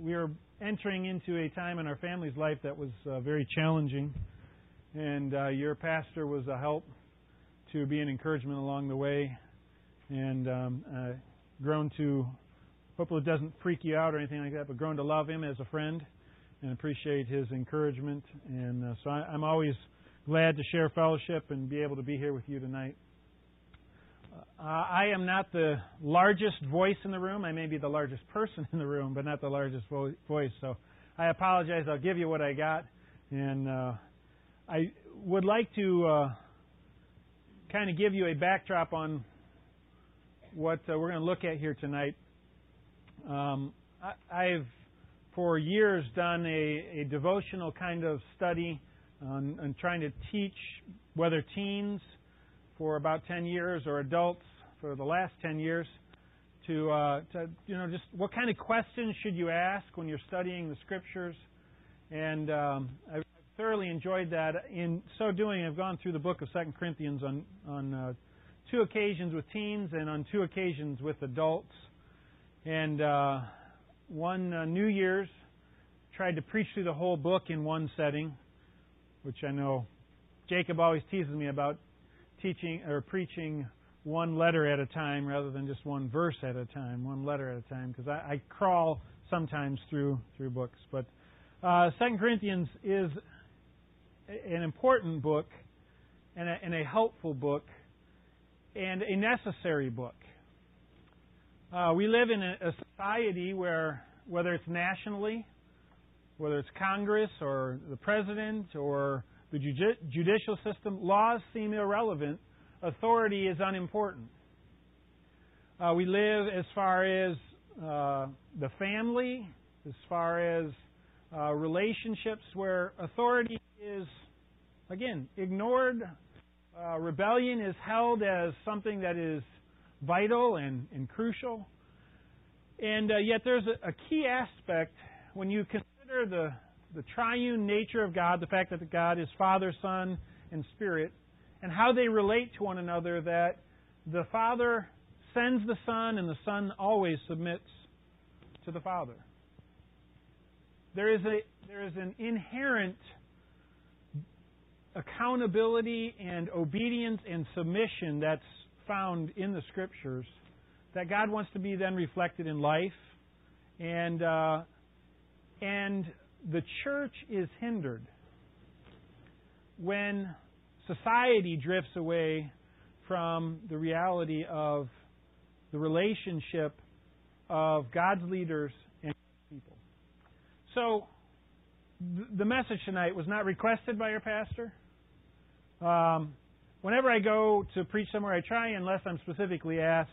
we are entering into a time in our family's life that was uh, very challenging, and uh, your pastor was a help to be an encouragement along the way, and um, uh, grown to. Hopefully, it doesn't freak you out or anything like that, but grown to love him as a friend and appreciate his encouragement. And uh, so I, I'm always glad to share fellowship and be able to be here with you tonight. Uh, I am not the largest voice in the room. I may be the largest person in the room, but not the largest vo- voice. So I apologize. I'll give you what I got. And uh, I would like to uh, kind of give you a backdrop on what uh, we're going to look at here tonight. Um, I, I've, for years, done a, a devotional kind of study on, on trying to teach whether teens for about 10 years or adults for the last 10 years to, uh, to, you know, just what kind of questions should you ask when you're studying the scriptures? And um, I've thoroughly enjoyed that. In so doing, I've gone through the book of Second Corinthians on, on uh, two occasions with teens and on two occasions with adults. And uh, one uh, New Year's, tried to preach through the whole book in one setting, which I know Jacob always teases me about teaching or preaching one letter at a time rather than just one verse at a time, one letter at a time, because I, I, crawl sometimes through through books. But uh, Second Corinthians is an important book and a, and a, helpful book and a necessary book. Uh, we live in a, a society where, whether it's nationally, whether it's Congress or the president or the judicial system, laws seem irrelevant. Authority is unimportant. Uh, we live as far as uh, the family, as far as uh, relationships where authority is, again, ignored. Uh, rebellion is held as something that is vital and, and crucial. And uh, yet, there's a, a key aspect when you consider the the triune nature of God, the fact that God is Father, Son, and Spirit, and how they relate to one another, that the Father sends the Son and the Son always submits to the Father. There is, a, there is an inherent accountability and obedience and submission that's found in the Scriptures that God wants to be then reflected in life. And, uh, and the church is hindered when society drifts away from the reality of the relationship of God's leaders and people. So, the message tonight was not requested by your pastor. Um, whenever I go to preach somewhere, I try, unless I'm specifically asked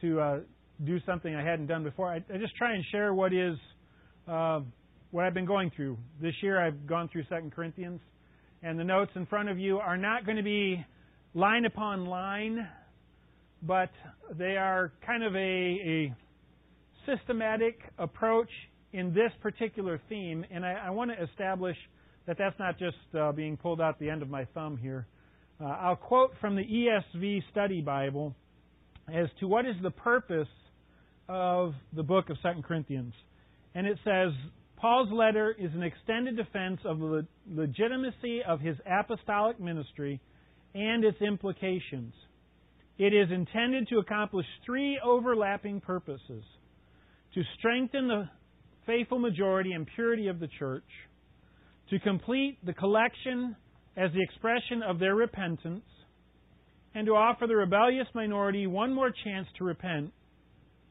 to uh, do something I hadn't done before, I, I, just try and share what is. Uh, what I've been going through. This year I've gone through Second Corinthians, and the notes in front of you are not going to be line upon line, but they are kind of a, a systematic approach in this particular theme, and I, I, want to establish that that's not just uh, being pulled out the end of my thumb here. Uh, I'll quote from the ESV Study Bible as to what is the purpose of the book of Second Corinthians. And it says, Paul's letter is an extended defense of the legitimacy of his apostolic ministry and its implications. It is intended to accomplish three overlapping purposes. To strengthen the faithful majority and purity of the church, to complete the collection as the expression of their repentance, and to offer the rebellious minority one more chance to repent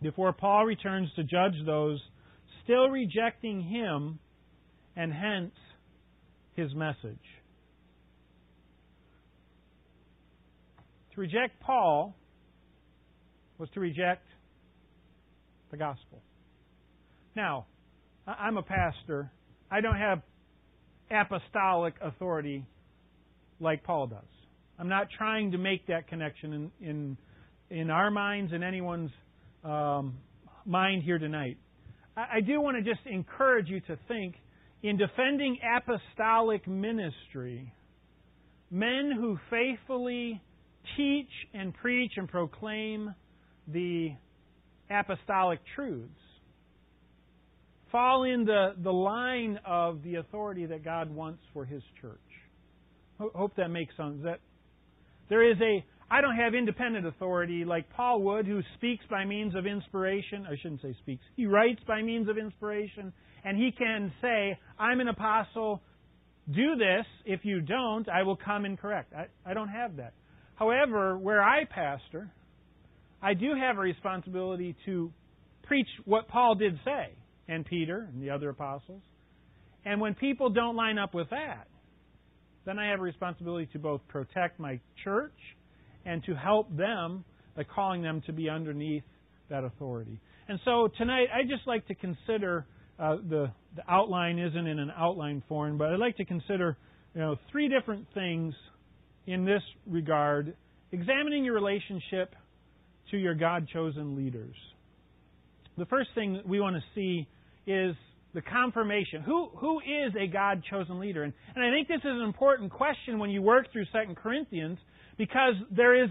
before Paul returns to judge those still rejecting him and hence his message. To reject Paul was to reject the gospel. Now, I'm a pastor. I don't have apostolic authority like Paul does. I'm not trying to make that connection in in, in our minds and anyone's um, mind here tonight. I do want to just encourage you to think in defending apostolic ministry, men who faithfully teach and preach and proclaim the apostolic truths fall in the, the line of the authority that God wants for His church. Hope that makes sense. That there is a I don't have independent authority like Paul would, who speaks by means of inspiration. I shouldn't say speaks. He writes by means of inspiration, and he can say, "I'm an apostle. Do this. If you don't, I will come and correct." I, I don't have that. However, where I pastor, I do have a responsibility to preach what Paul did say, and Peter and the other apostles. And when people don't line up with that, then I have a responsibility to both protect my church and to help them by calling them to be underneath that authority. And so tonight, I just like to consider uh, the the outline isn't in an outline form, but I'd like to consider you know three different things in this regard, examining your relationship to your God chosen leaders. The first thing we want to see is the confirmation. Who, who is a God chosen leader? And, and I think this is an important question when you work through 2 Corinthians because there is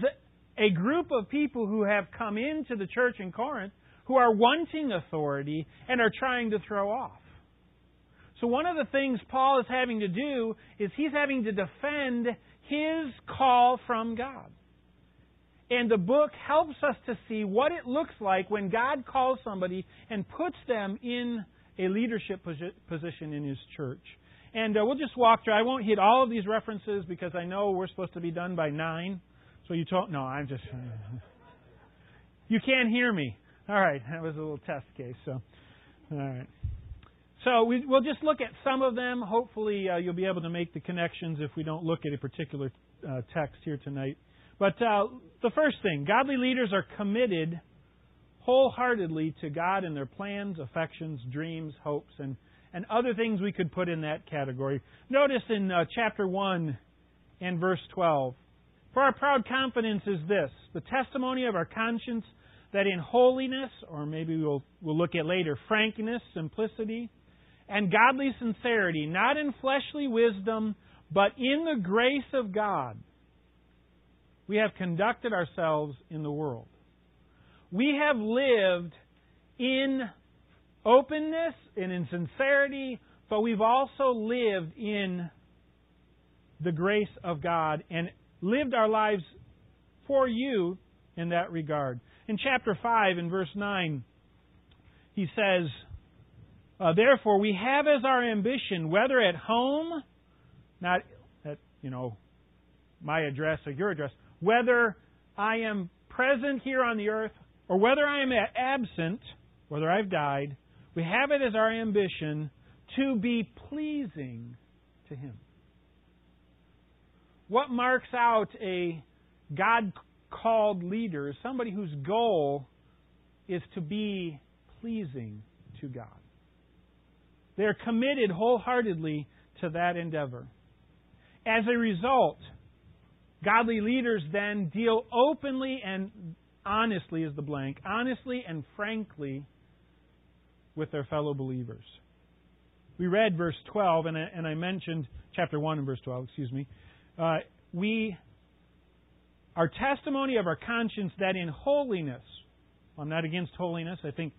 a group of people who have come into the church in Corinth who are wanting authority and are trying to throw off. So one of the things Paul is having to do is he's having to defend his call from God. And the book helps us to see what it looks like when God calls somebody and puts them in a leadership position in his church. And uh, we'll just walk through. I won't hit all of these references because I know we're supposed to be done by 9. So you told. No, I'm just. you can't hear me. All right, that was a little test case. So, all right. So we, will just look at some of them. Hopefully, uh, you'll be able to make the connections if we don't look at a particular uh, text here tonight. But uh, the first thing, godly leaders are committed wholeheartedly to God and their plans, affections, dreams, hopes, and, and other things we could put in that category. Notice in uh, chapter 1 and verse 12 For our proud confidence is this the testimony of our conscience that in holiness, or maybe we'll, we'll look at later, frankness, simplicity, and godly sincerity, not in fleshly wisdom, but in the grace of God, we have conducted ourselves in the world. We have lived in openness and in sincerity, but we've also lived in the grace of God and lived our lives for you in that regard. In chapter 5, in verse 9, he says, uh, Therefore, we have as our ambition, whether at home, not at, you know, my address or your address, whether I am present here on the earth or whether I am absent, whether I've died, we have it as our ambition to be pleasing to Him. What marks out a God called leader is somebody whose goal is to be pleasing to God. They're committed wholeheartedly to that endeavor. As a result, godly leaders then deal openly and honestly is the blank, honestly and frankly with their fellow believers. We read verse 12, and I, and I mentioned chapter 1 and verse 12, excuse me. Uh, we, our testimony of our conscience that in holiness, I'm not against holiness, I think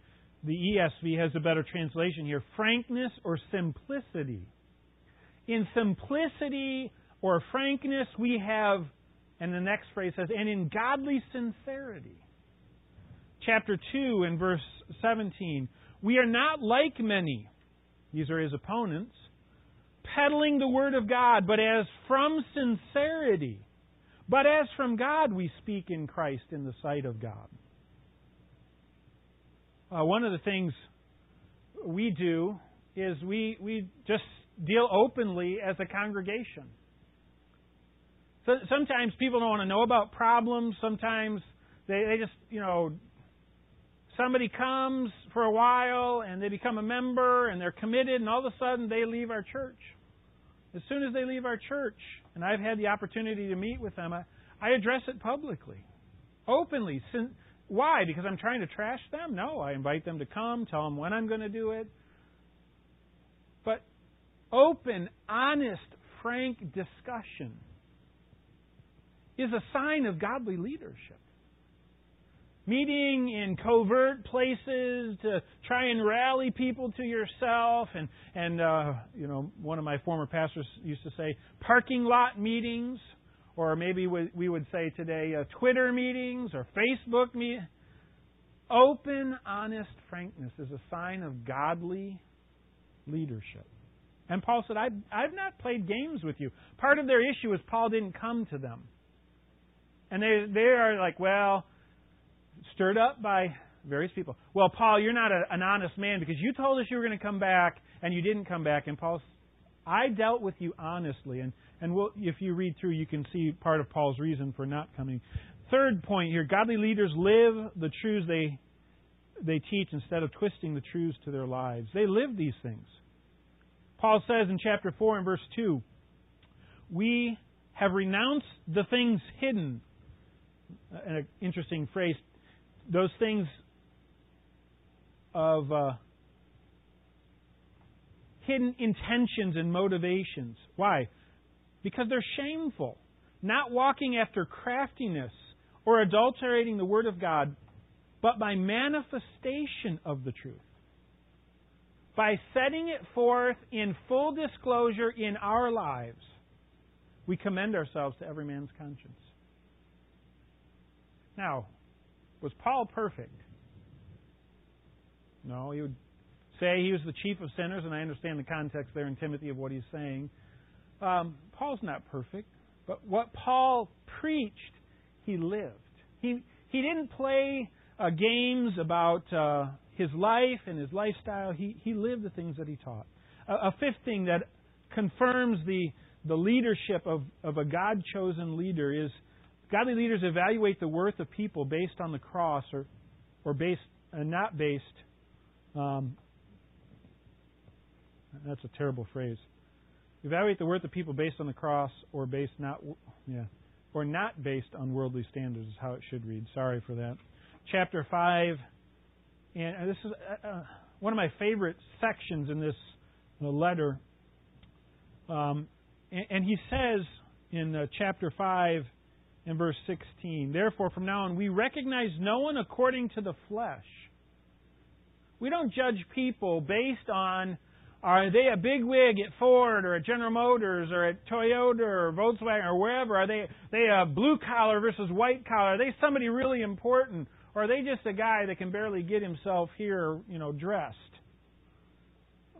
the ESV has a better translation here frankness or simplicity. In simplicity or frankness, we have and the next phrase says, and in godly sincerity. Chapter 2 and verse 17. We are not like many, these are his opponents, peddling the word of God, but as from sincerity. But as from God we speak in Christ in the sight of God. Uh, one of the things we do is we, we just deal openly as a congregation. So, sometimes people don't want to know about problems. Sometimes they, they just, you know, somebody comes for a while and they become a member and they're committed, and all of a sudden they leave our church. As soon as they leave our church, and I've had the opportunity to meet with them, I, I address it publicly, openly. Why? Because I'm trying to trash them? No, I invite them to come, tell them when I'm going to do it. But open, honest, frank discussion is a sign of godly leadership. Meeting in covert places to try and rally people to yourself. And and uh, you know one of my former pastors used to say parking lot meetings or maybe we would say today uh, Twitter meetings or Facebook meetings open honest frankness is a sign of godly leadership. And Paul said I've, I've not played games with you. Part of their issue is Paul didn't come to them. And they they are like well stirred up by various people. Well, Paul, you're not a, an honest man because you told us you were going to come back and you didn't come back. And Paul, I dealt with you honestly. And, and we'll, if you read through, you can see part of Paul's reason for not coming. Third point here godly leaders live the truths they, they teach instead of twisting the truths to their lives. They live these things. Paul says in chapter 4 and verse 2 We have renounced the things hidden. An interesting phrase those things of uh, hidden intentions and motivations. Why? Because they're shameful. Not walking after craftiness or adulterating the Word of God, but by manifestation of the truth. By setting it forth in full disclosure in our lives, we commend ourselves to every man's conscience. Now, was Paul perfect? No, he would say he was the chief of sinners, and I understand the context there in Timothy of what he's saying. Um, Paul's not perfect, but what Paul preached, he lived. He he didn't play uh, games about uh, his life and his lifestyle. He he lived the things that he taught. a fifth thing that confirms the the leadership of, of a God chosen leader is Godly leaders evaluate the worth of people based on the cross or, or based, uh, not based. Um, that's a terrible phrase. Evaluate the worth of people based on the cross or based not, yeah, or not based on worldly standards is how it should read. Sorry for that. Chapter 5, and this is uh, uh, one of my favorite sections in this uh, letter. Um, and, and, he says in uh, chapter 5, in verse 16. Therefore, from now on, we recognize no one according to the flesh. We don't judge people based on are they a big wig at Ford or at General Motors or at Toyota or Volkswagen or wherever? Are they they a blue collar versus white collar? Are they somebody really important? Or are they just a guy that can barely get himself here, you know, dressed?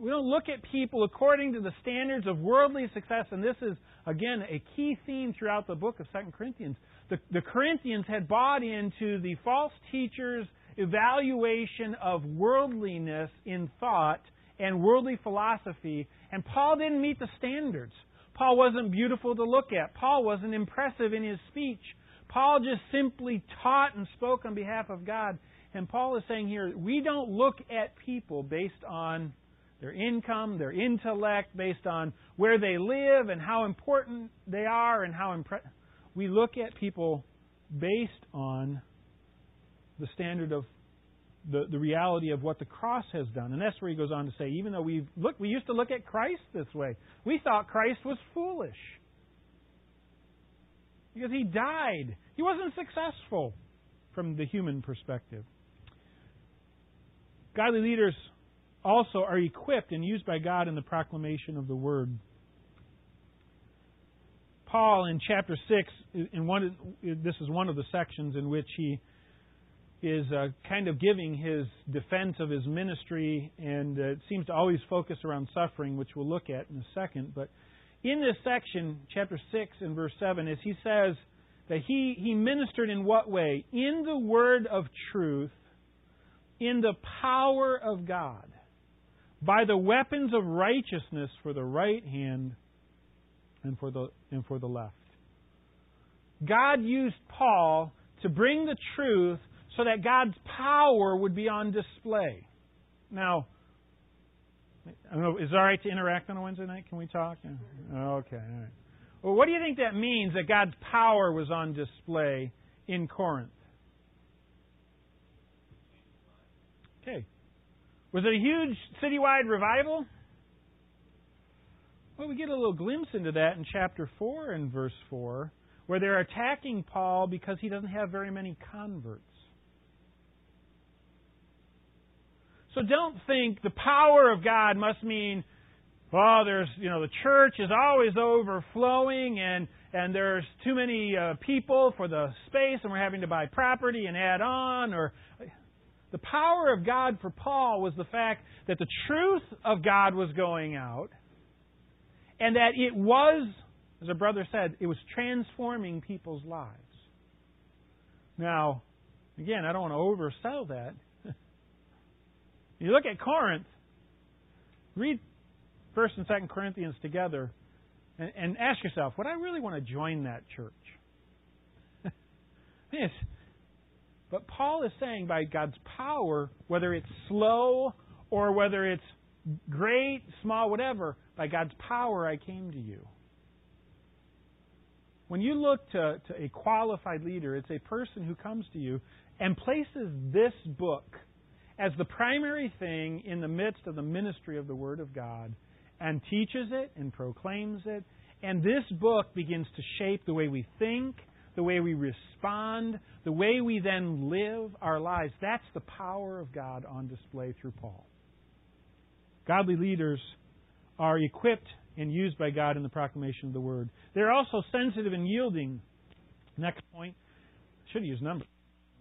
We don't look at people according to the standards of worldly success, and this is, again, a key theme throughout the book of Second Corinthians. The, the Corinthians had bought into the false teachers' evaluation of worldliness in thought and worldly philosophy, and Paul didn't meet the standards. Paul wasn't beautiful to look at. Paul wasn't impressive in his speech. Paul just simply taught and spoke on behalf of God. And Paul is saying here, we don't look at people based on their income, their intellect, based on where they live and how important they are and how impre- we look at people based on the standard of the, the reality of what the cross has done. And that's where he goes on to say, even though we look we used to look at Christ this way. We thought Christ was foolish. Because he died. He wasn't successful from the human perspective. Godly leaders also are equipped and used by God in the proclamation of the word. Paul in chapter 6, in one, this is one of the sections in which he is uh, kind of giving his defense of his ministry, and uh, it seems to always focus around suffering, which we'll look at in a second. But in this section, chapter 6 and verse 7, is he says that he, he ministered in what way? In the word of truth, in the power of God by the weapons of righteousness for the right hand and for the, and for the left. God used Paul to bring the truth so that God's power would be on display. Now, I know, is it all right to interact on a Wednesday night? Can we talk? Okay, all right. Well, what do you think that means that God's power was on display in Corinth? Okay. Was it a huge citywide revival? Well, we get a little glimpse into that in chapter 4 and verse 4, where they're attacking Paul because he doesn't have very many converts. So don't think the power of God must mean, oh, there's, you know, the church is always overflowing and, and there's too many uh, people for the space and we're having to buy property and add on or the power of God for Paul was the fact that the truth of God was going out and that it was, as a brother said, it was transforming people's lives. Now, again, I don't want to oversell that. you look at Corinth, read 1st and 2nd Corinthians together, and, and ask yourself, would I really want to join that church? yes. But Paul is saying by God's power, whether it's slow or whether it's great, small, whatever, by God's power I came to you. When you look to, to a qualified leader, it's a person who comes to you and places this book as the primary thing in the midst of the ministry of the Word of God and teaches it and proclaims it. And this book begins to shape the way we think, the way we respond, the way we then live our lives. That's the power of God on display through Paul. Godly leaders are equipped and used by God in the proclamation of the word. They're also sensitive and yielding. Next point. I should have used number.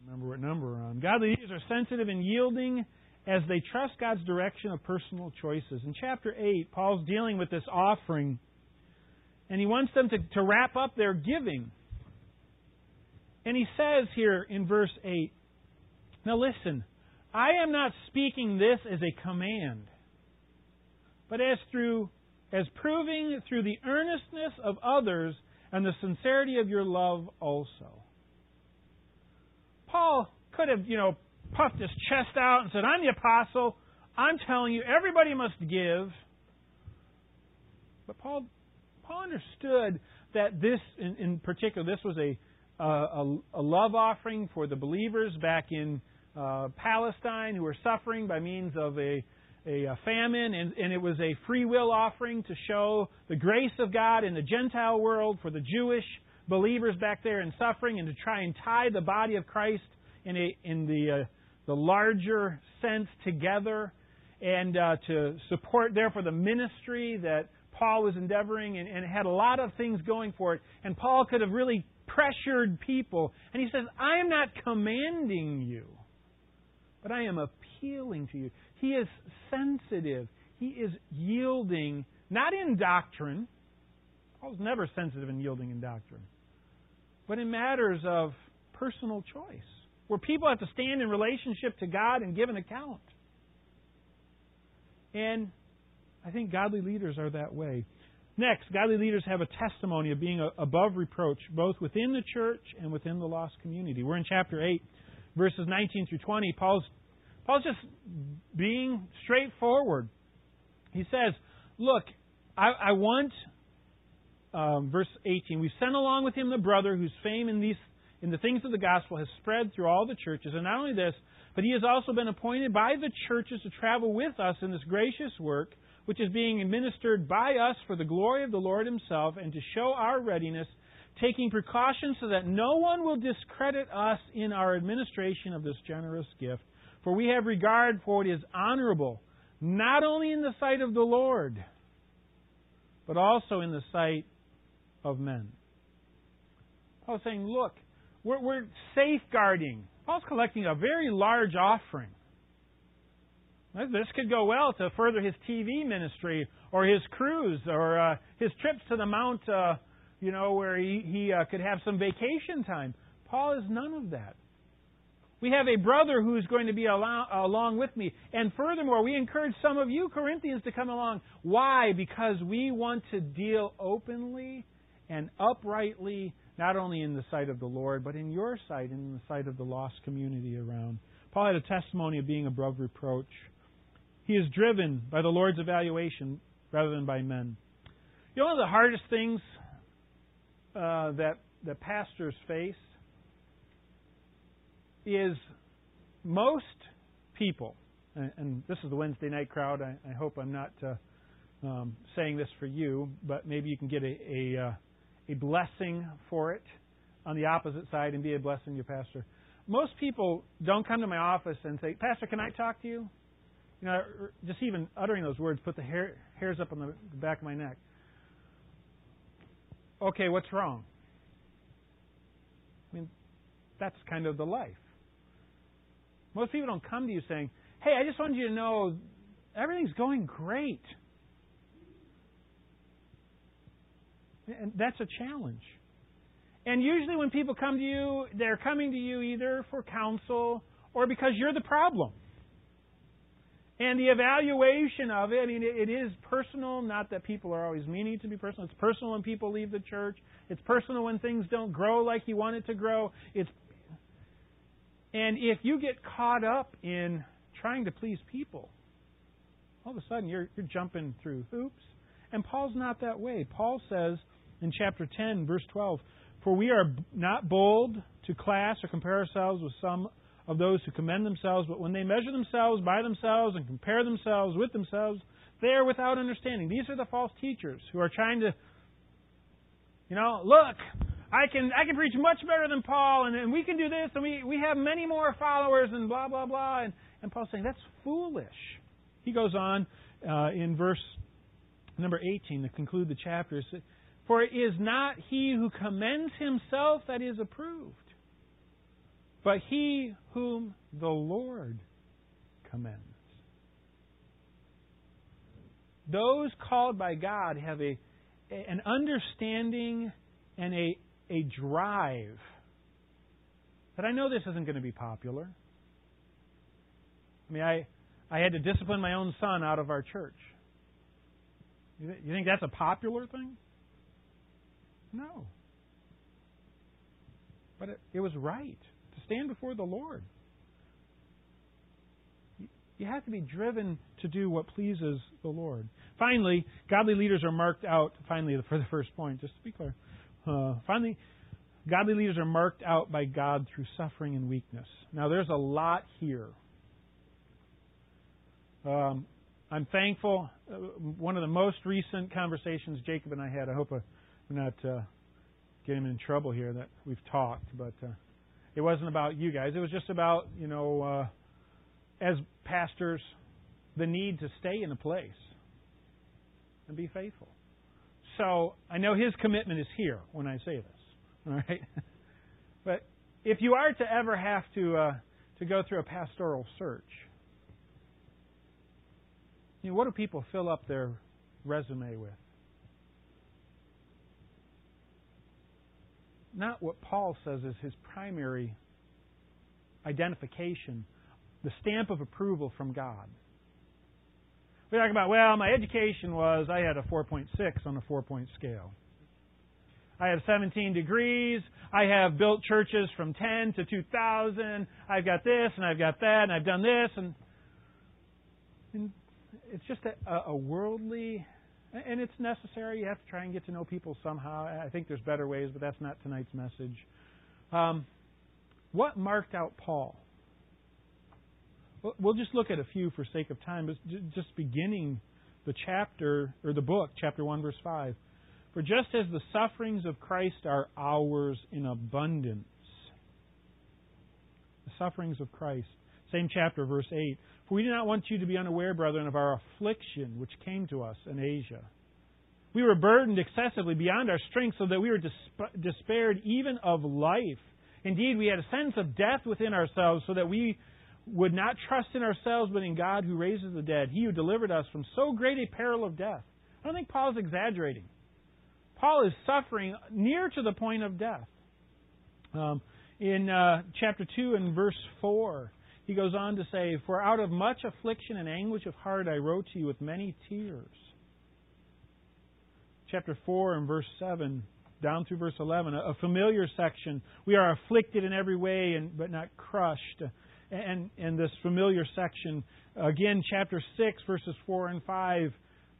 Remember what number we're on. Godly leaders are sensitive and yielding as they trust God's direction of personal choices. In chapter 8, Paul's dealing with this offering, and he wants them to, to wrap up their giving. And he says here in verse 8, Now listen, I am not speaking this as a command, but as through as proving through the earnestness of others and the sincerity of your love also. Paul could have, you know, puffed his chest out and said, I'm the apostle. I'm telling you, everybody must give. But Paul, Paul understood that this, in, in particular, this was a, a, a, love offering for the believers back in uh, Palestine who were suffering by means of a a, a famine, and, and it was a free will offering to show the grace of God in the Gentile world for the Jewish believers back there in suffering, and to try and tie the body of Christ in a in the uh, the larger sense together, and uh, to support therefore the ministry that Paul was endeavoring, and, and had a lot of things going for it. And Paul could have really pressured people, and he says, "I am not commanding you." But I am appealing to you. He is sensitive. He is yielding, not in doctrine. Paul's never sensitive and yielding in doctrine, but in matters of personal choice, where people have to stand in relationship to God and give an account. And I think godly leaders are that way. Next, godly leaders have a testimony of being above reproach, both within the church and within the lost community. We're in chapter 8, verses 19 through 20. Paul's Paul's just being straightforward. He says, Look, I, I want, um, verse 18, we've sent along with him the brother whose fame in, these, in the things of the gospel has spread through all the churches. And not only this, but he has also been appointed by the churches to travel with us in this gracious work, which is being administered by us for the glory of the Lord himself and to show our readiness, taking precautions so that no one will discredit us in our administration of this generous gift. For we have regard for what is honorable, not only in the sight of the Lord, but also in the sight of men. Paul's saying, look, we're, we're safeguarding. Paul's collecting a very large offering. This could go well to further his TV ministry or his cruise or uh, his trips to the Mount, uh, you know, where he, he uh, could have some vacation time. Paul is none of that. We have a brother who's going to be along, along with me. And furthermore, we encourage some of you Corinthians to come along. Why? Because we want to deal openly and uprightly, not only in the sight of the Lord, but in your sight and in the sight of the lost community around. Paul had a testimony of being above reproach. He is driven by the Lord's evaluation rather than by men. You know, one of the hardest things uh, that that pastors face is most people, and, and this is the Wednesday night crowd. I, I hope I'm not uh, um, saying this for you, but maybe you can get a a, uh, a blessing for it on the opposite side and be a blessing to your pastor. Most people don't come to my office and say, Pastor, can I talk to you? You know, er, just even uttering those words put the hair, hairs up on the back of my neck. Okay, what's wrong? I mean, that's kind of the life. Most people don't come to you saying, Hey, I just wanted you to know everything's going great. And that's a challenge. And usually when people come to you, they're coming to you either for counsel or because you're the problem. And the evaluation of it, I mean, it is personal, not that people are always meaning to be personal. It's personal when people leave the church. It's personal when things don't grow like you want it to grow. It's and if you get caught up in trying to please people, all of a sudden you're, you're jumping through hoops. And Paul's not that way. Paul says in chapter 10, verse 12, For we are not bold to class or compare ourselves with some of those who commend themselves, but when they measure themselves by themselves and compare themselves with themselves, they are without understanding. These are the false teachers who are trying to, you know, look, I can I can preach much better than Paul, and, and we can do this, and we we have many more followers, and blah blah blah. And, and Paul's saying that's foolish. He goes on uh, in verse number 18 to conclude the chapter. For it is not he who commends himself that is approved, but he whom the Lord commends. Those called by God have a, an understanding and a, a drive that I know this isn't going to be popular. I mean, I, I had to discipline my own son out of our church. You think that's a popular thing? No. But it, it was right stand before the Lord. You have to be driven to do what pleases the Lord. Finally, godly leaders are marked out, finally, for the first point, just to be clear. Uh, finally, godly leaders are marked out by God through suffering and weakness. Now, there's a lot here. Um, I'm thankful. Uh, one of the most recent conversations Jacob and I had, I hope I'm not uh, getting him in trouble here that we've talked, but uh, it wasn't about you guys. It was just about, you know, uh, as pastors, the need to stay in a place and be faithful. So I know his commitment is here when I say this. All right, but if you are to ever have to uh, to go through a pastoral search, you know, what do people fill up their resume with? Not what Paul says is his primary identification, the stamp of approval from God. We talk about, well, my education was, I had a 4.6 on a four point scale. I have 17 degrees. I have built churches from 10 to 2,000. I've got this and I've got that and I've done this. And, and it's just a, a worldly, and it's necessary. You have to try and get to know people somehow. I think there's better ways, but that's not tonight's message. Um, what marked out Paul? We'll just look at a few for sake of time, but just beginning the chapter, or the book, chapter 1, verse 5. For just as the sufferings of Christ are ours in abundance, the sufferings of Christ. Same chapter, verse 8. For we do not want you to be unaware, brethren, of our affliction which came to us in Asia. We were burdened excessively beyond our strength, so that we were despaired even of life. Indeed, we had a sense of death within ourselves, so that we would not trust in ourselves, but in God who raises the dead, He who delivered us from so great a peril of death. I don't think Paul is exaggerating. Paul is suffering near to the point of death. Um, in uh, chapter 2 and verse 4, he goes on to say, For out of much affliction and anguish of heart I wrote to you with many tears. Chapter 4 and verse 7, down through verse 11, a familiar section. We are afflicted in every way, and, but not crushed. And, and this familiar section, again, chapter 6, verses 4 and 5.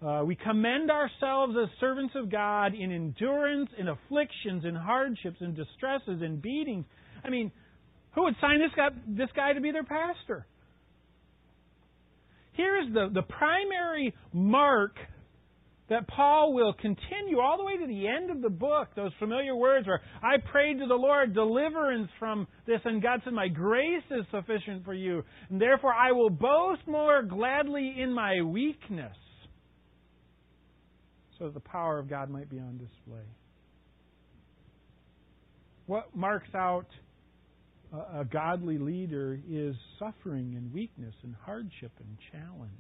Uh, we commend ourselves as servants of God in endurance, in afflictions, in hardships, in distresses, in beatings. I mean, who would sign this guy, this guy to be their pastor? Here is the, the primary mark that Paul will continue all the way to the end of the book, those familiar words where I prayed to the Lord deliverance from this, and God said, My grace is sufficient for you, and therefore I will boast more gladly in my weakness, so that the power of God might be on display. What marks out a, godly leader is suffering and weakness and hardship and challenge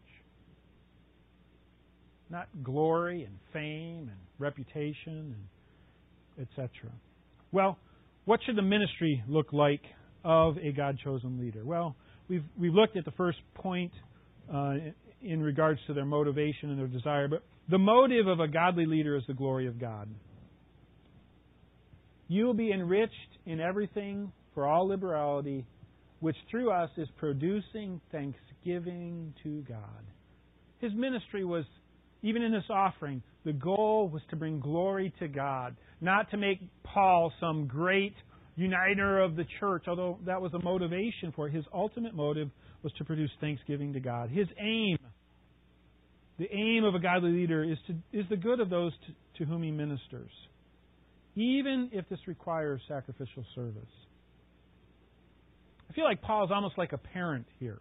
not glory and fame and reputation and etc. Well, what should the ministry look like of a God chosen leader? Well, we've we've looked at the first point uh, in regards to their motivation and their desire, but the motive of a godly leader is the glory of God. You will be enriched in everything for all liberality, which through us is producing thanksgiving to God. His ministry was even in this offering, the goal was to bring glory to God, not to make Paul some great uniter of the church, although that was a motivation for it. His ultimate motive was to produce thanksgiving to God. His aim, the aim of a godly leader, is, to, is the good of those to, to whom he ministers, even if this requires sacrificial service. I feel like Paul is almost like a parent here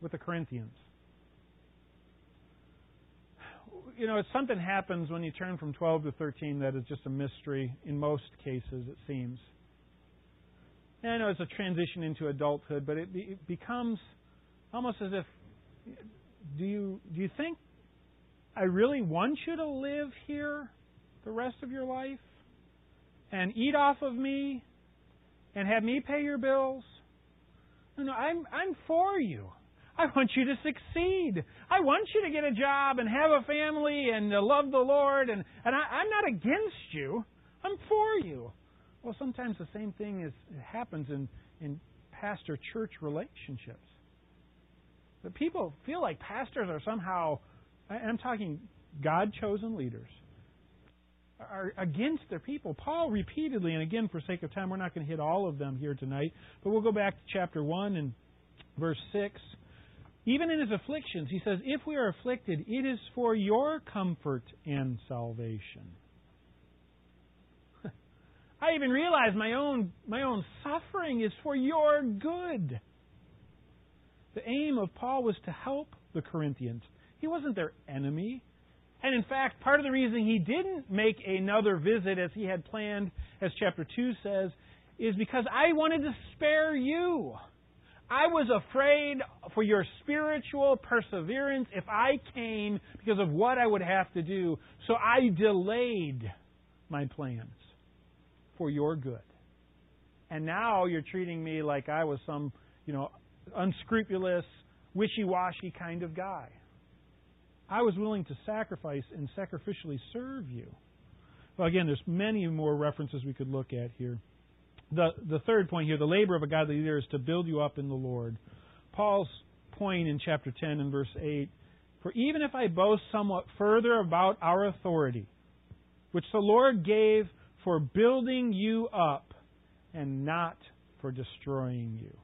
with the Corinthians you know, something happens when you turn from 12 to 13 that is just a mystery in most cases, it seems. And I know it's a transition into adulthood, but it, it becomes almost as if do you do you think I really want you to live here the rest of your life and eat off of me and have me pay your bills? No, no, I'm I'm for you. I want you to succeed. I want you to get a job and have a family and uh, love the Lord. And, and I, I'm not against you. I'm for you. Well, sometimes the same thing is happens in, in pastor church relationships. But people feel like pastors are somehow, I'm talking God chosen leaders, are against their people. Paul repeatedly, and again, for sake of time, we're not going to hit all of them here tonight, but we'll go back to chapter 1 and verse 6. Even in his afflictions, he says, If we are afflicted, it is for your comfort and salvation. I even realize my own, my own suffering is for your good. The aim of Paul was to help the Corinthians. He wasn't their enemy. And in fact, part of the reason he didn't make another visit as he had planned, as chapter 2 says, is because I wanted to spare you. I was afraid for your spiritual perseverance if I came because of what I would have to do. So I delayed my plans for your good. And now you're treating me like I was some, you know, unscrupulous, wishy-washy kind of guy. I was willing to sacrifice and sacrificially serve you. Well, again, there's many more references we could look at here the, the third point here, the labor of a godly leader is to build you up in the Lord. Paul's point in chapter 10 and verse 8 For even if I boast somewhat further about our authority, which the Lord gave for building you up and not for destroying you,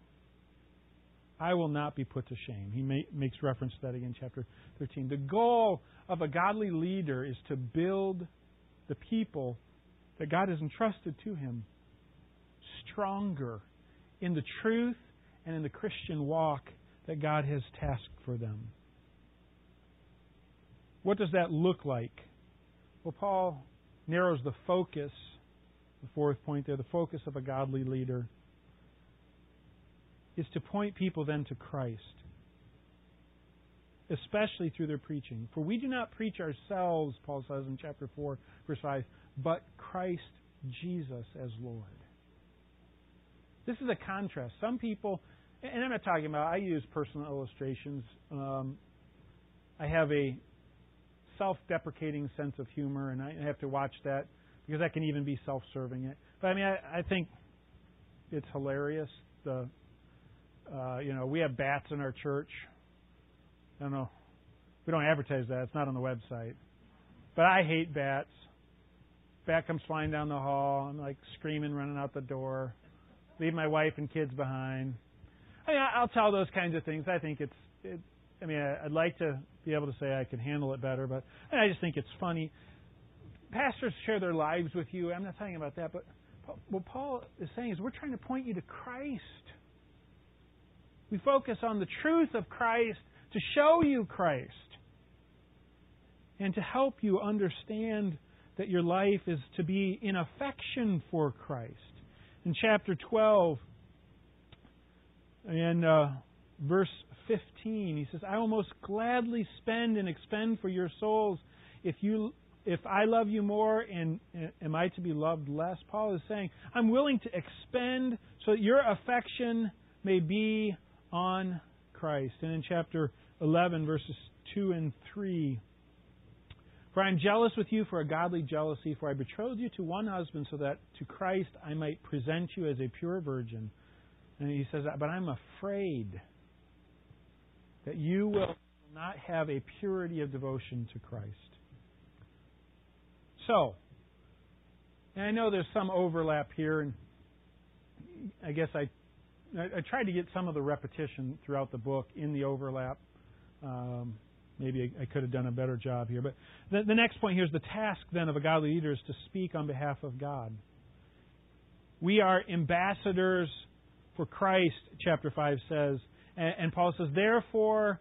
I will not be put to shame. He makes reference to that again, chapter 13. The goal of a godly leader is to build the people that God has entrusted to him stronger in the truth and in the Christian walk that God has tasked for them. What does that look like? Well, Paul narrows the focus, the fourth point there, the focus of a godly leader is to point people then to Christ, especially through their preaching. For we do not preach ourselves, Paul says in chapter 4, verse 5, but Christ Jesus as Lord. This is a contrast. Some people, and I'm not talking about, I use personal illustrations. Um, I have a self deprecating sense of humor, and I have to watch that because that can even be self serving. But I mean, I, I think it's hilarious. The uh, you know, we have bats in our church. I don't know. We don't advertise that. It's not on the website. But I hate bats. Bat comes flying down the hall. I'm like screaming, running out the door leave my wife and kids behind. I mean, I'll tell those kinds of things. I think it's. It, I mean, I'd like to be able to say I can handle it better, but I just think it's funny. Pastors share their lives with you. I'm not talking about that, but what Paul is saying is we're trying to point you to Christ. We focus on the truth of Christ to show you Christ and to help you understand that your life is to be in affection for Christ. In chapter 12 and uh, verse 15, he says, I will most gladly spend and expend for your souls if you if I love you more and am I to be loved less? Paul is saying, I'm willing to expend so that your affection may be on Christ. And in chapter 11, verses 2 and 3, for I am jealous with you for a godly jealousy, for I betrothed you to one husband so that to Christ I might present you as a pure virgin. And he says, But I'm afraid that you will not have a purity of devotion to Christ. So, and I know there's some overlap here, and I guess I I, tried to get some of the repetition throughout the book in the overlap. Um, maybe I, I, could have done a better job here. But the, the next point here is the task then of a godly leader is to speak on behalf of God. We are ambassadors for Christ, chapter 5 says. And, and Paul says, therefore,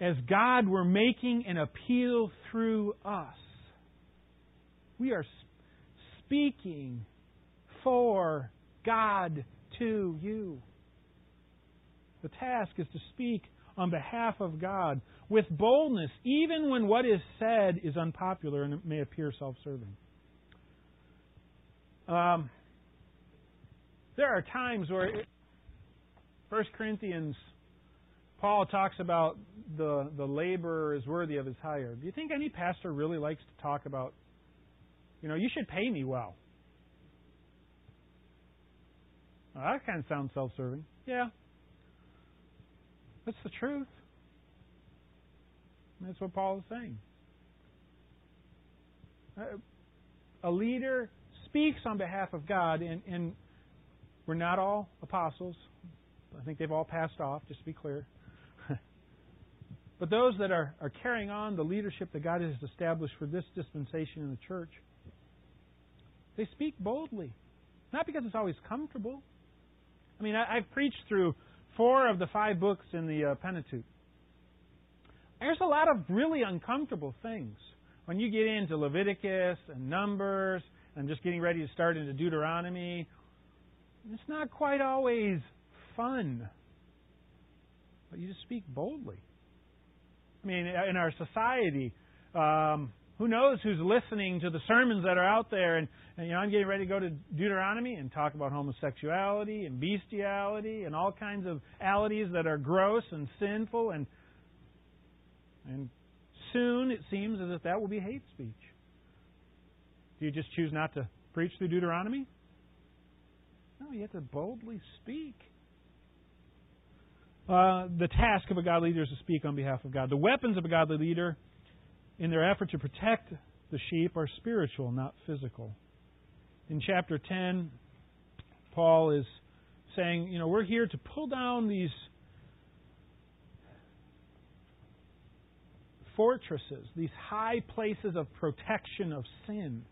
as God were making an appeal through us, we are speaking for God to you. The task is to speak on behalf of God with boldness, even when what is said is unpopular and it may appear self serving. Um, there are times where it, 1 Corinthians, Paul talks about the, the laborer is worthy of his hire. Do you think any pastor really likes to talk about, you know, you should pay me well? Well, that kind of sounds self serving. Yeah, that's the truth. That's what Paul is saying. Uh, a leader speaks on behalf of God, and, and we're not all apostles. I think they've all passed off, just to be clear. but those that are, are carrying on the leadership that God has established for this dispensation in the church, they speak boldly. Not because it's always comfortable. I mean, I, have preached through four of the five books in the uh, Pentateuch. There's a lot of really uncomfortable things. When you get into Leviticus and Numbers and just getting ready to start into Deuteronomy, it's not quite always fun. But you just speak boldly. I mean, in our society, um, who knows who's listening to the sermons that are out there. And, and, you know i'm getting ready to go to deuteronomy and talk about homosexuality and bestiality and all kinds of alities that are gross and sinful. And and soon it seems as if that will be hate speech. Do you just choose not to preach through deuteronomy? No you have to boldly speak. Uh, the task of a godly leader is to speak on behalf of god. The weapons of a godly leader in their effort to protect the sheep are spiritual, not physical. In chapter 10, Paul is saying, you know, we're here to pull down these fortresses, these high places of protection of sin.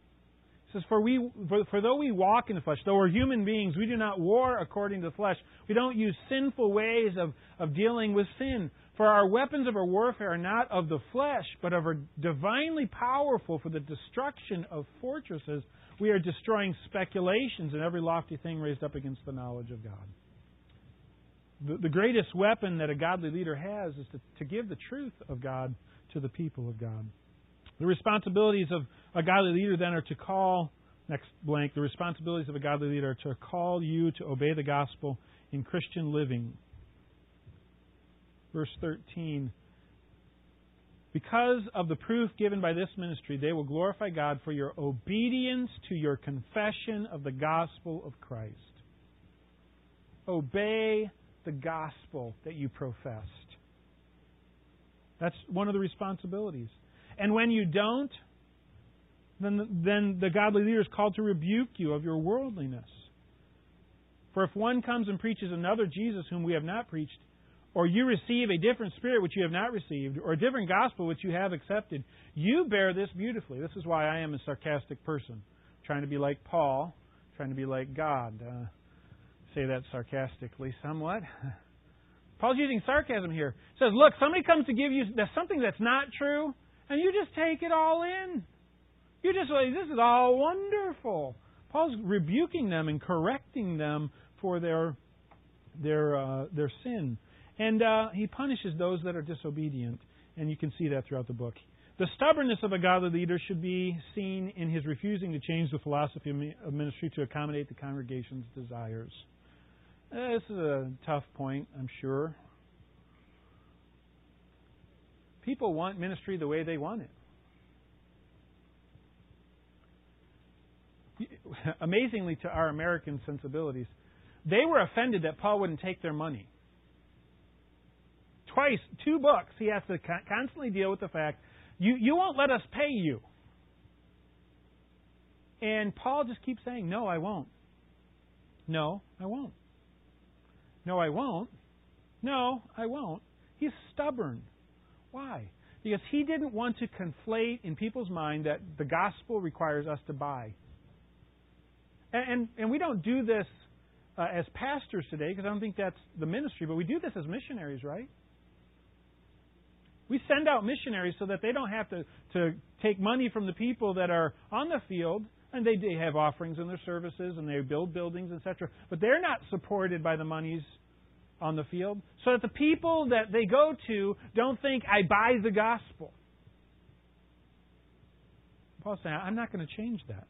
He says, for, we, for, for though we walk in the flesh, though we're human beings, we do not war according to the flesh. We don't use sinful ways of, of dealing with sin. For our weapons of our warfare are not of the flesh, but of are divinely powerful for the destruction of fortresses. We are destroying speculations and every lofty thing raised up against the knowledge of God. The, the greatest weapon that a godly leader has is to, to give the truth of God to the people of God. The responsibilities of a godly leader then are to call, next blank, the responsibilities of a godly leader are to call you to obey the gospel in Christian living verse 13. Because of the proof given by this ministry, they will glorify God for your obedience to your confession of the gospel of Christ. Obey the gospel that you professed. That's one of the responsibilities. And when you don't, then, then the godly leader is called to rebuke you of your worldliness. For if one comes and preaches another Jesus whom we have not preached, or you receive a different spirit which you have not received, or a different gospel which you have accepted, you bear this beautifully. This is why I am a sarcastic person, trying to be like Paul, trying to be like God. Uh, say that sarcastically somewhat. Paul's using sarcasm here. He says, look, somebody comes to give you something that's not true, and you just take it all in. You just like, this is all wonderful. Paul's rebuking them and correcting them for their their uh, their sin. And uh, he punishes those that are disobedient. And you can see that throughout the book. The stubbornness of a godly leader should be seen in his refusing to change the philosophy of ministry to accommodate the congregation's desires. This is a tough point, I'm sure. People want ministry the way they want it. Amazingly, to our American sensibilities, they were offended that Paul wouldn't take their money twice, two books, he has to constantly deal with the fact you, you won't let us pay you. And Paul just keeps saying, No, I won't. No, I won't. No, I won't. No, I won't. He's stubborn. Why? Because he didn't want to conflate in people's mind that the gospel requires us to buy. And, and, and we don't do this uh, as pastors today because I don't think that's the ministry, but we do this as missionaries, right? We send out missionaries so that they don't have to, to take money from the people that are on the field, and they, they have offerings in their services, and they build buildings, etc. But they're not supported by the monies on the field, so that the people that they go to don't think, I buy the gospel. Paul's saying, I'm not going to change that.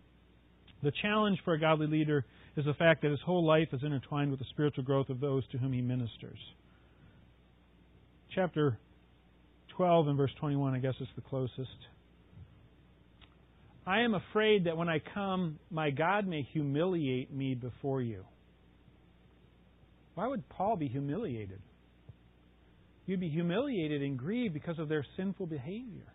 The challenge for a godly leader is the fact that his whole life is intertwined with the spiritual growth of those to whom he ministers. Chapter 12 and verse 21, I guess, is the closest. I am afraid that when I come, my God may humiliate me before you. Why would Paul be humiliated? You'd be humiliated and grieved because of their sinful behavior.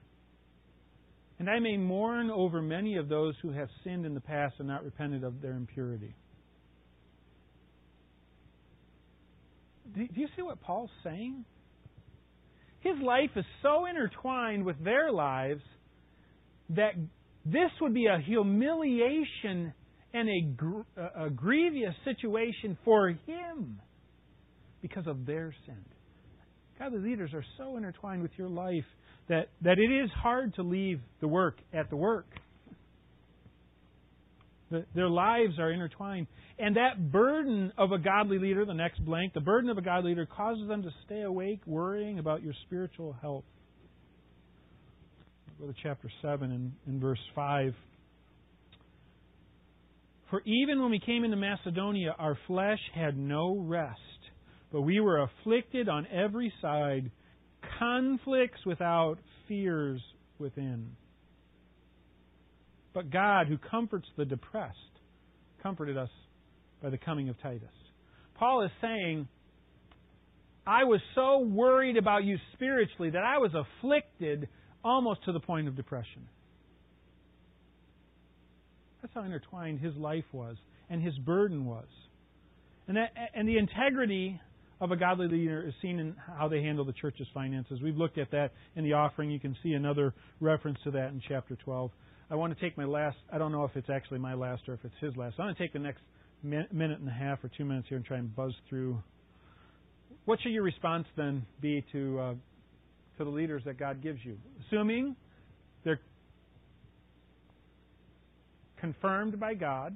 And I may mourn over many of those who have sinned in the past and not repented of their impurity. Do you see what Paul's saying? His life is so intertwined with their lives that this would be a humiliation and a, gr- a grievous situation for him because of their sin. God, the leaders are so intertwined with your life that, that it is hard to leave the work at the work. The, their lives are intertwined. And that burden of a godly leader, the next blank, the burden of a godly leader causes them to stay awake worrying about your spiritual health. Go to chapter 7 and, verse 5. For even when we came into Macedonia, our flesh had no rest, but we were afflicted on every side, conflicts without, fears within. But God, who comforts the depressed, comforted us by the coming of Titus. Paul is saying, I was so worried about you spiritually that I was afflicted almost to the point of depression. That's how intertwined his life was and his burden was. And, that, and the integrity of a godly leader is seen in how they handle the church's finances. We've looked at that in the offering. You can see another reference to that in chapter 12. I want to take my last, I don't know if it's actually my last or if it's his last. I want to take the next minute and a half or two minutes here and try and buzz through. What should your response then be to uh, to the leaders that God gives you, assuming they're confirmed by God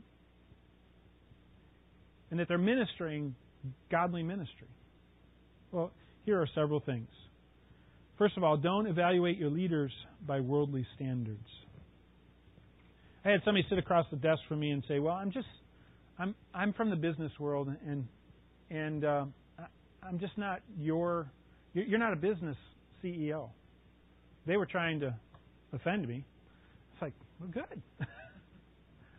and that they're ministering godly ministry? Well, here are several things. First of all, don't evaluate your leaders by worldly standards. I had somebody sit across the desk from me and say, "Well, I'm just I'm I'm from the business world, and and uh, I'm just not your you're not a business CEO." They were trying to offend me. It's like, well, good.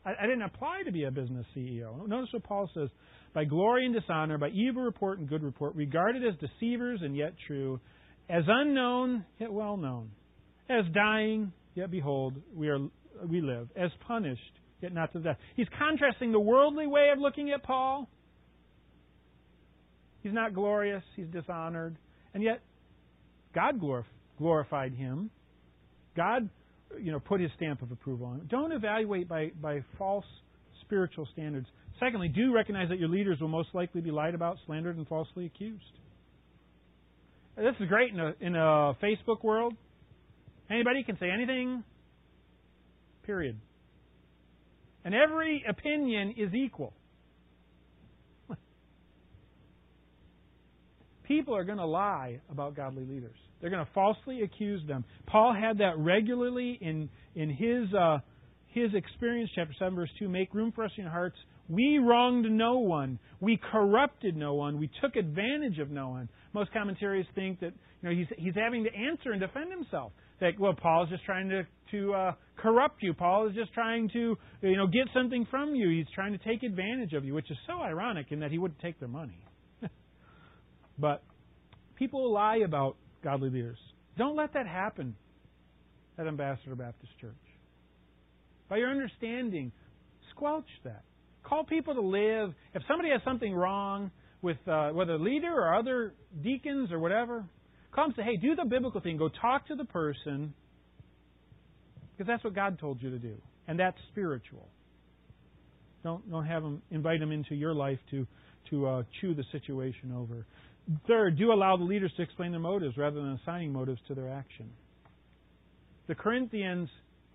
I, I didn't apply to be a business CEO. Notice what Paul says: by glory and dishonor, by evil report and good report, regarded as deceivers and yet true, as unknown yet well known, as dying yet behold we are we live, as punished yet not to death. He's contrasting the worldly way of looking at Paul He's not glorious. He's dishonored. And yet, God glorified him. God, you know, put his stamp of approval on him. Don't evaluate by, by false spiritual standards. Secondly, do recognize that your leaders will most likely be lied about, slandered, and falsely accused. This is great in a, in a Facebook world. Anybody can say anything, period. And every opinion is equal. People are going to lie about godly leaders. They're going to falsely accuse them. Paul had that regularly in in his uh, his experience, chapter seven, verse two. Make room for us in your hearts. We wronged no one. We corrupted no one. We took advantage of no one. Most commentaries think that you know he's he's having to answer and defend himself. That well, Paul is just trying to to uh, corrupt you. Paul is just trying to you know get something from you. He's trying to take advantage of you, which is so ironic in that he wouldn't take their money. but people lie about godly leaders. Don't let that happen at Ambassador Baptist Church. By your understanding, squelch that. Call people to live. If somebody has something wrong with uh, whether leader or other deacons or whatever, Come say, hey, do the biblical thing. Go talk to the person because that's what God told you to do, and that's spiritual. Don't don't have them invite them into your life to to uh, chew the situation over. Third, do allow the leaders to explain their motives rather than assigning motives to their action. The Corinthians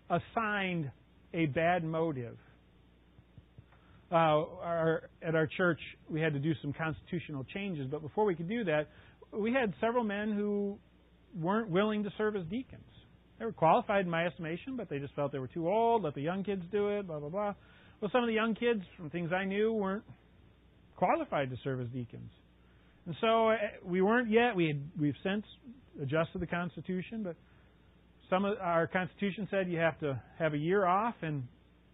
assigned a bad motive. Uh, our, at our church, we had to do some constitutional changes, but before we could do that, we had several men who weren't willing to serve as deacons. They were qualified in my estimation, but they just felt they were too old. Let the young kids do it. Blah blah blah. Well, some of the young kids, from things I knew, weren't qualified to serve as deacons, and so eh, we weren't yet. We had, we've since adjusted the Constitution, but some of our Constitution said you have to have a year off, and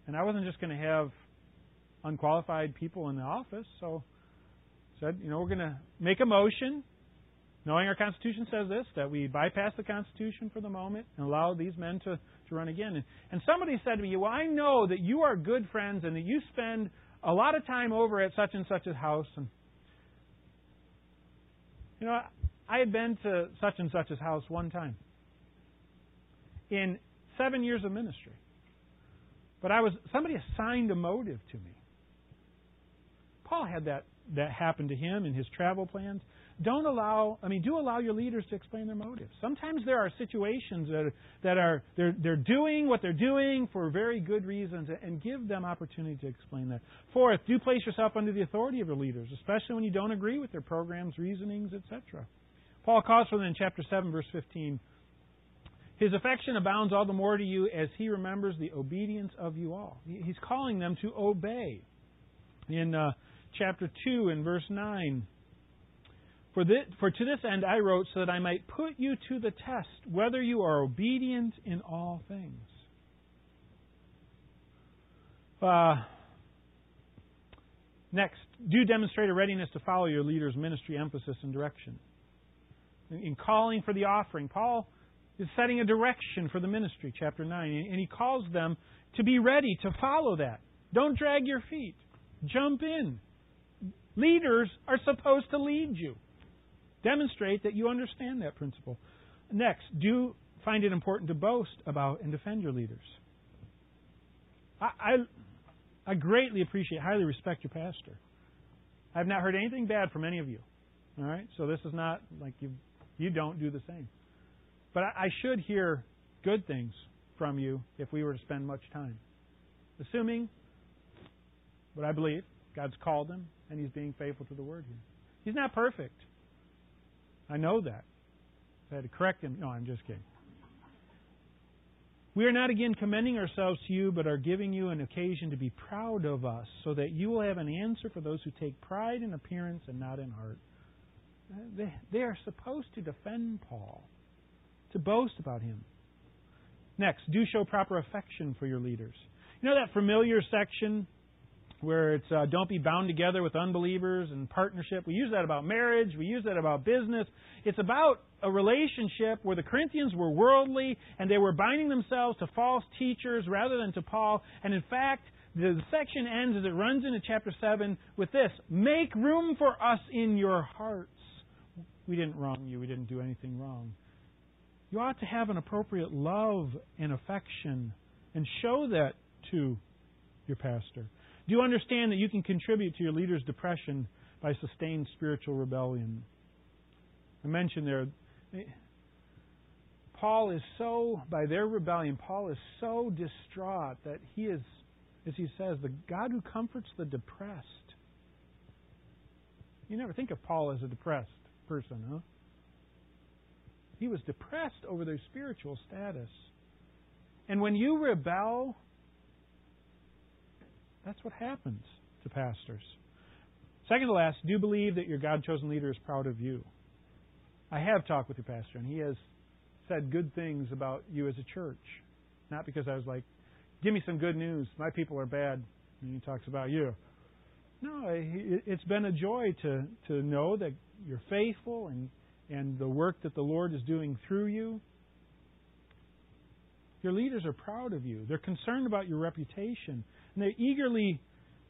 and I wasn't just going to have unqualified people in the office, so said, you know, we're going to make a motion Knowing our Constitution says this, that we bypass the Constitution for the moment and allow these men to, to run again. And, and somebody said to me, Well, I know that you are good friends and that you spend a lot of time over at such and such a house. And, you know, I had been to such and such's house one time in seven years of ministry. But I was somebody assigned a motive to me. Paul had that that happen to him in his travel plans don't allow, I mean, do allow your leaders to explain their motives. Sometimes there are situations that, that are, they're, they're doing what they're doing for very good reasons and give them opportunity to explain that. Fourth, do place yourself under the authority of your leaders, especially when you don't agree with their programs, reasonings, etc. Paul calls for them in chapter 7, verse 15. His affection abounds all the more to you as he remembers the obedience of you all. He's calling them to obey. In uh, chapter 2 and verse 9, for, this, for to this end I wrote, so that I might put you to the test, whether you are obedient in all things. Uh, next, do demonstrate a readiness to follow your leader's ministry emphasis and direction. In calling for the offering, Paul is setting a direction for the ministry, chapter 9, and he calls them to be ready to follow that. Don't drag your feet. Jump in. Leaders are supposed to lead you. Demonstrate that you understand that principle. Next, do find it important to boast about and defend your leaders. I, I, I greatly appreciate, highly respect your pastor. I have not heard anything bad from any of you. All right, so this is not like you you don't do the same. But I, I should hear good things from you if we were to spend much time. Assuming, what I believe God's called him and he's being faithful to the word here. He's not perfect. I know that. I had to correct him. No, I'm just kidding. We are not again commending ourselves to you, but are giving you an occasion to be proud of us, so that you will have an answer for those who take pride in appearance and not in heart. They, they are supposed to defend Paul, to boast about him. Next, do show proper affection for your leaders. You know that familiar section where it's uh, don't be bound together with unbelievers and partnership. We use that about marriage. We use that about business. It's about a relationship where the Corinthians were worldly and they were binding themselves to false teachers rather than to Paul. And in fact, the section ends as it runs into chapter 7 with this Make room for us in your hearts. We didn't wrong you, we didn't do anything wrong. You ought to have an appropriate love and affection and show that to your pastor. Do you understand that you can contribute to your leader's depression by sustained spiritual rebellion? I mentioned there, Paul is so, by their rebellion, Paul is so distraught that he is, as he says, the God who comforts the depressed. You never think of Paul as a depressed person, huh? He was depressed over their spiritual status. And when you rebel, that's what happens to pastors. Second to last, do you believe that your God chosen leader is proud of you. I have talked with your pastor, and he has said good things about you as a church. Not because I was like, give me some good news. My people are bad. And he talks about you. No, it's been a joy to, to know that you're faithful and, and the work that the Lord is doing through you. Your leaders are proud of you. They're concerned about your reputation. And they eagerly,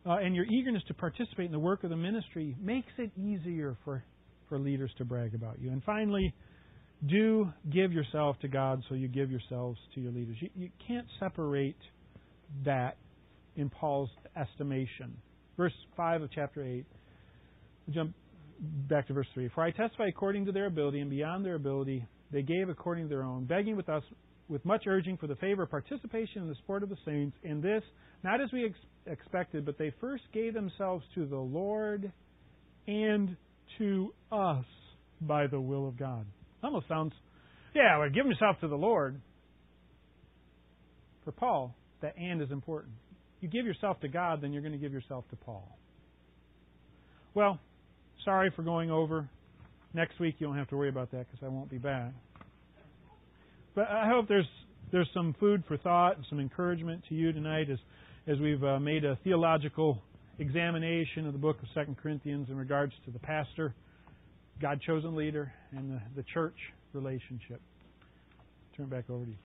uh, and your eagerness to participate in the work of the ministry makes it easier for, for leaders to brag about you. And finally, do give yourself to God so you give yourselves to your leaders. You, you can't separate that in Paul's estimation. Verse 5 of chapter 8. We jump back to verse 3. For I testify according to their ability, and beyond their ability they gave according to their own, begging with us with much urging for the favor of participation in the sport of the saints, in this, not as we ex- expected, but they first gave themselves to the Lord and to us by the will of God. Almost sounds, yeah, well, give yourself to the Lord. For Paul, that and is important. You give yourself to God, then you're going to give yourself to Paul. Well, sorry for going over. Next week you don't have to worry about that because I won't be back. But I hope there's there's some food for thought and some encouragement to you tonight as as we've uh, made a theological examination of the book of Second Corinthians in regards to the pastor, God chosen leader, and the, the church relationship. Turn back over to you.